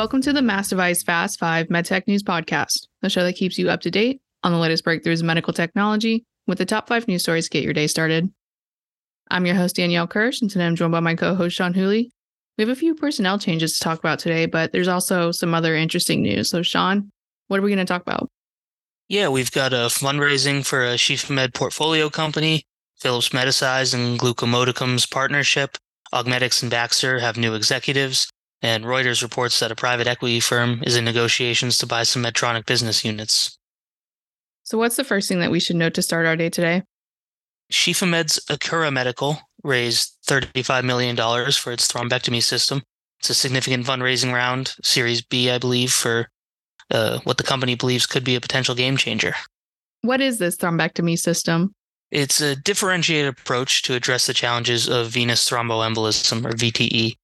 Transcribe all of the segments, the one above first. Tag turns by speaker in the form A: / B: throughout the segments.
A: Welcome to the Mass Device Fast 5 MedTech News Podcast, the show that keeps you up to date on the latest breakthroughs in medical technology with the top five news stories to get your day started. I'm your host, Danielle Kirsh, and today I'm joined by my co host, Sean Whooley. We have a few personnel changes to talk about today, but there's also some other interesting news. So, Sean, what are we going to talk about?
B: Yeah, we've got a fundraising for a Shifamed portfolio company, Phillips-Medisize and GlucoModicum's partnership. Augmedics and Baxter have new executives, and Reuters reports that a private equity firm is in negotiations to buy some Medtronic business units.
A: So, what's the first thing that we should note to start our day today?
B: Med's Akura Medical raised $35 million for its thrombectomy system. It's a significant fundraising round, Series B, I believe, for uh, what the company believes could be a potential game changer.
A: What is this thrombectomy system?
B: It's a differentiated approach to address the challenges of venous thromboembolism, or VTE.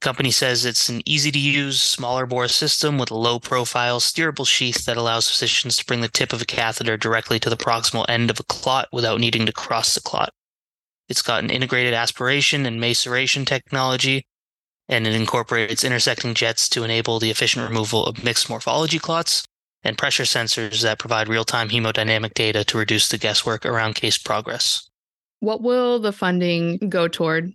B: Company says it's an easy to use, smaller bore system with a low profile, steerable sheath that allows physicians to bring the tip of a catheter directly to the proximal end of a clot without needing to cross the clot. It's got an integrated aspiration and maceration technology and it incorporates intersecting jets to enable the efficient removal of mixed morphology clots and pressure sensors that provide real-time hemodynamic data to reduce the guesswork around case progress.
A: What will the funding go toward?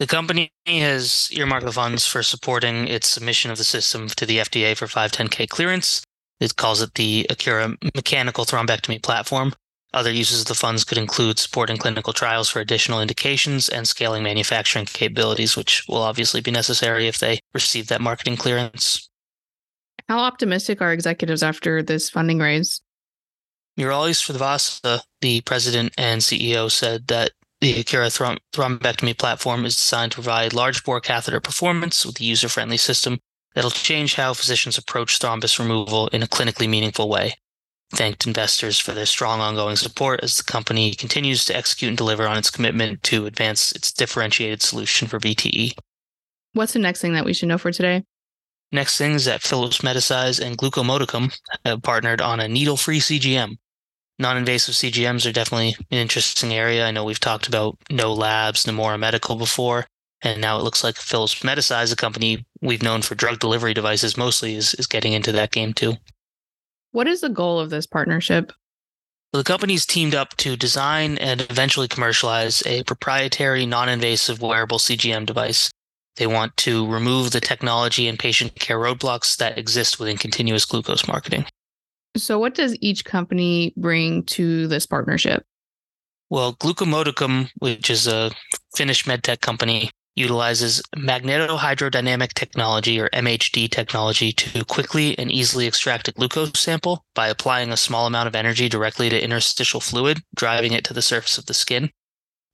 B: The company has earmarked the funds for supporting its submission of the system to the FDA for 510k clearance. It calls it the Akura Mechanical Thrombectomy Platform, other uses of the funds could include supporting clinical trials for additional indications and scaling manufacturing capabilities, which will obviously be necessary if they receive that marketing clearance.
A: How optimistic are executives after this funding raise?
B: Muralis Srivastava, the president and CEO, said that the Akura throm- thrombectomy platform is designed to provide large bore catheter performance with a user friendly system that'll change how physicians approach thrombus removal in a clinically meaningful way thanked investors for their strong ongoing support as the company continues to execute and deliver on its commitment to advance its differentiated solution for VTE.
A: What's the next thing that we should know for today?
B: Next thing is that Phillips-Medisize and GlucoModicum have partnered on a needle-free CGM. Non-invasive CGMs are definitely an interesting area. I know we've talked about Know Labs, Nemaura Medical before, and now it looks like Phillips-Medisize, a company we've known for drug delivery devices mostly, is, is getting into that game too.
A: What is the goal of this partnership?
B: The companies teamed up to design and eventually commercialize a proprietary non invasive wearable CGM device. They want to remove the technology and patient care roadblocks that exist within continuous glucose marketing.
A: So, what does each company bring to this partnership?
B: Well, GlucoModicum, which is a Finnish medtech company, utilizes magnetohydrodynamic technology or MHD technology to quickly and easily extract a glucose sample by applying a small amount of energy directly to interstitial fluid, driving it to the surface of the skin.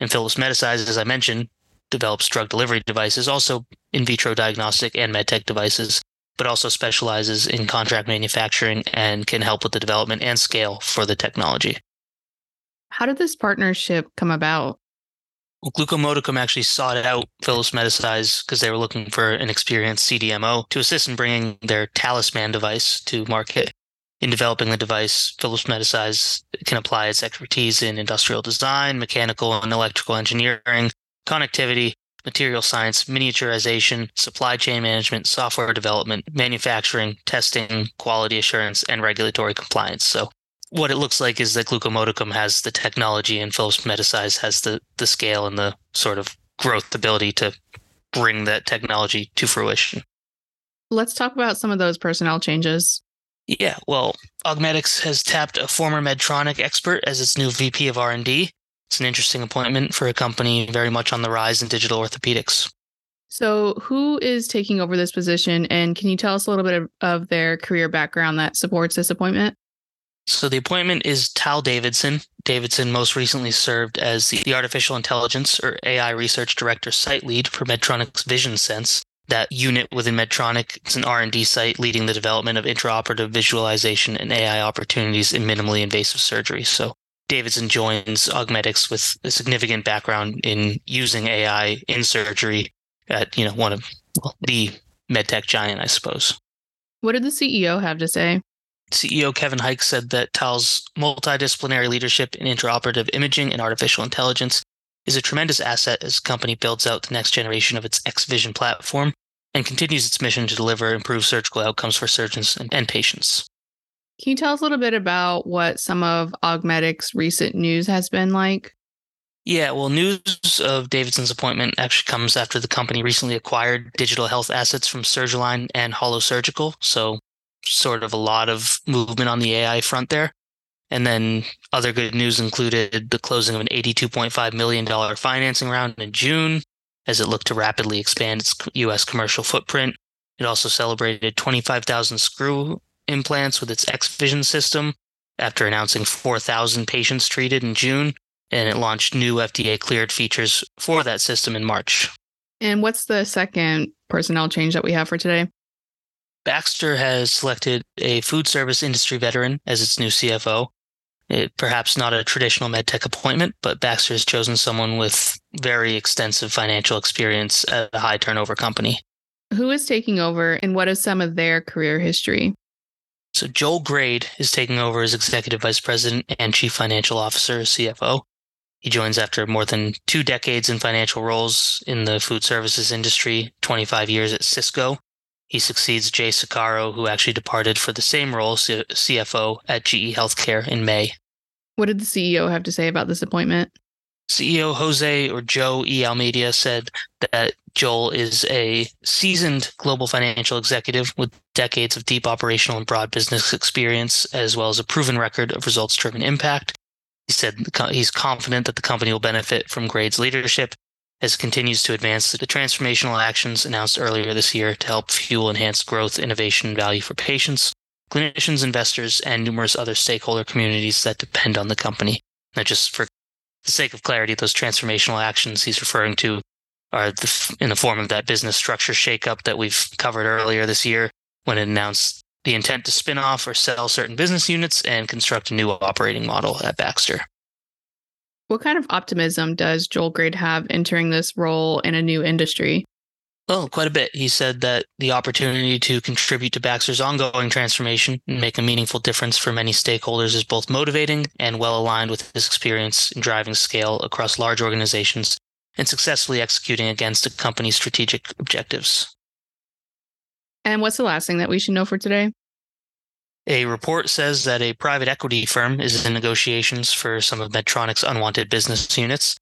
B: And Phillips-Medisize, as I mentioned, develops drug delivery devices, also in vitro diagnostic and medtech devices, but also specializes in contract manufacturing and can help with the development and scale for the technology.
A: How did this partnership come about?
B: Well, GlucoModicum actually sought out Phillips-Medisize because they were looking for an experienced CDMO to assist in bringing their Talisman device to market. In developing the device, Phillips-Medisize can apply its expertise in industrial design, mechanical and electrical engineering, connectivity, material science, miniaturization, supply chain management, software development, manufacturing, testing, quality assurance, and regulatory compliance. So what it looks like is that GlucoModicum has the technology and Phillips-Medisize has the the scale and the sort of growth ability to bring that technology to fruition.
A: Let's talk about some of those personnel changes.
B: Yeah, well, Augmedics has tapped a former Medtronic expert as its new VP of R&D. It's an interesting appointment for a company very much on the rise in digital orthopedics.
A: So, who is taking over this position, and can you tell us a little bit of, of their career background that supports this appointment?
B: So the appointment is Tal Davidson. Davidson most recently served as the, the artificial intelligence or AI research director site lead for Medtronic's Visionsense. That unit within Medtronic It's an R&D site leading the development of intraoperative visualization and AI opportunities in minimally invasive surgery. So Davidson joins Augmedics with a significant background in using AI in surgery at, you know, one of well, the medtech giant, I suppose.
A: What did the CEO have to say?
B: CEO Kevin Hykes said that TAL's multidisciplinary leadership in intraoperative imaging and artificial intelligence is a tremendous asset as the company builds out the next generation of its X Vision platform and continues its mission to deliver improved surgical outcomes for surgeons and, and patients.
A: Can you tell us a little bit about what some of Augmedics's recent news has been like?
B: Yeah, well, news of Davidson's appointment actually comes after the company recently acquired digital health assets from Surgalign and Holo Surgical. So, sort of a lot of movement on the AI front there. And then other good news included the closing of an $82.5 million financing round in June as it looked to rapidly expand its U.S. commercial footprint. It also celebrated 25,000 screw implants with its X Vision system after announcing 4,000 patients treated in June, and it launched new FDA cleared features for that system in March.
A: And what's the second personnel change that we have for today?
B: Baxter has selected a food service industry veteran as its new CFO. It, perhaps not a traditional medtech appointment, but Baxter has chosen someone with very extensive financial experience at a high turnover company.
A: Who is taking over and what is some of their career history?
B: So Joel Grade is taking over as executive vice president and chief financial officer, CFO. He joins after more than two decades in financial roles in the food services industry, 25 years at Sysco. He succeeds Jay Saccaro, who actually departed for the same role, CFO at GE Healthcare in May.
A: What did the CEO have to say about this appointment?
B: CEO Jose or Joe E. Almeida said that Joel is a seasoned global financial executive with decades of deep operational and broad business experience, as well as a proven record of results driven impact. He said he's confident that the company will benefit from Grade's leadership as it continues to advance the transformational actions announced earlier this year to help fuel enhanced growth, innovation, and value for patients, clinicians, investors, and numerous other stakeholder communities that depend on the company. Now, just for the sake of clarity, those transformational actions he's referring to are the, in the form of that business structure shakeup that we've covered earlier this year when it announced the intent to spin off or sell certain business units and construct a new operating model at Baxter.
A: What kind of optimism does Joel Grade have entering this role in a new industry?
B: Well, quite a bit. He said that the opportunity to contribute to Baxter's ongoing transformation and make a meaningful difference for many stakeholders is both motivating and well aligned with his experience in driving scale across large organizations and successfully executing against a company's strategic objectives.
A: And what's the last thing that we should know for today?
B: A report says that a private equity firm is in negotiations for some of Medtronic's unwanted business units.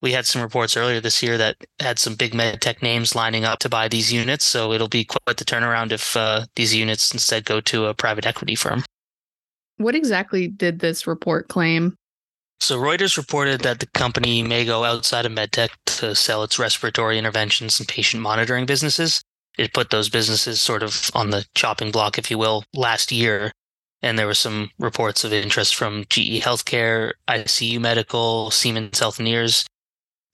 B: We had some reports earlier this year that had some big medtech names lining up to buy these units, so it'll be quite the turnaround if uh, these units instead go to a private equity firm.
A: What exactly did this report claim?
B: So Reuters reported that the company may go outside of medtech to sell its respiratory interventions and patient monitoring businesses it put those businesses sort of on the chopping block, if you will, last year. And there were some reports of interest from GE Healthcare, ICU Medical, Siemens Healthineers.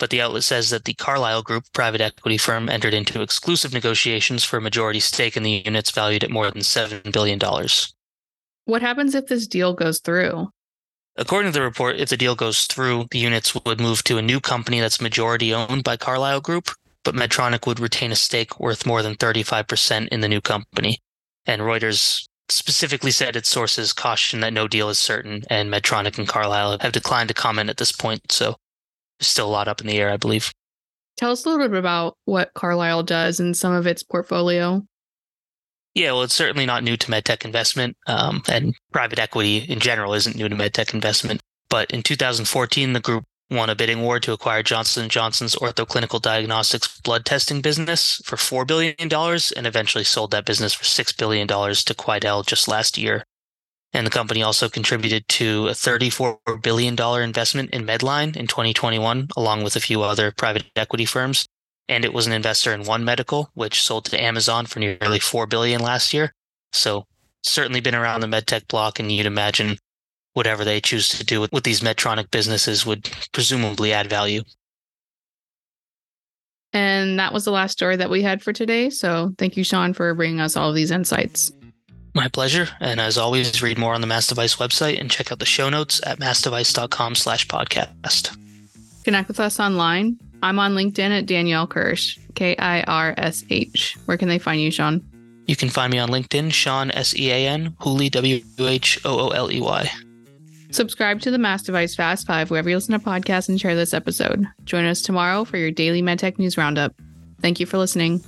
B: But the outlet says that the Carlyle Group private equity firm entered into exclusive negotiations for a majority stake in the units valued at more than $7 billion.
A: What happens if this deal goes through?
B: According to the report, if the deal goes through, the units would move to a new company that's majority owned by Carlyle Group, but Medtronic would retain a stake worth more than 35% in the new company. And Reuters specifically said its sources caution that no deal is certain, and Medtronic and Carlyle have declined to comment at this point. So still a lot up in the air, I believe.
A: Tell us a little bit about what Carlyle does in some of its portfolio.
B: Yeah, well, it's certainly not new to medtech investment, um, and private equity in general isn't new to medtech investment. But in 2014, the group won a bidding war to acquire Johnson & Johnson's orthoclinical diagnostics blood testing business for $4 billion and eventually sold that business for $6 billion to Quidel just last year. And the company also contributed to a $34 billion investment in Medline in 2021, along with a few other private equity firms. And it was an investor in One Medical, which sold to Amazon for nearly 4 billion last year. So certainly been around the medtech block, and you'd imagine whatever they choose to do with, with these Medtronic businesses would presumably add value.
A: And that was the last story that we had for today. So thank you, Sean, for bringing us all of these insights.
B: My pleasure. And as always, read more on the Mass Device website and check out the show notes at massdevice.com slash podcast.
A: Connect with us online. I'm on LinkedIn at Danielle Kirsh, K I R S H. Where can they find you, Sean?
B: You can find me on LinkedIn, Sean S E A N, W H O O L E Y.
A: Subscribe to the Mass Device Fast Five wherever you listen to podcasts and share this episode. Join us tomorrow for your daily MedTech News Roundup. Thank you for listening.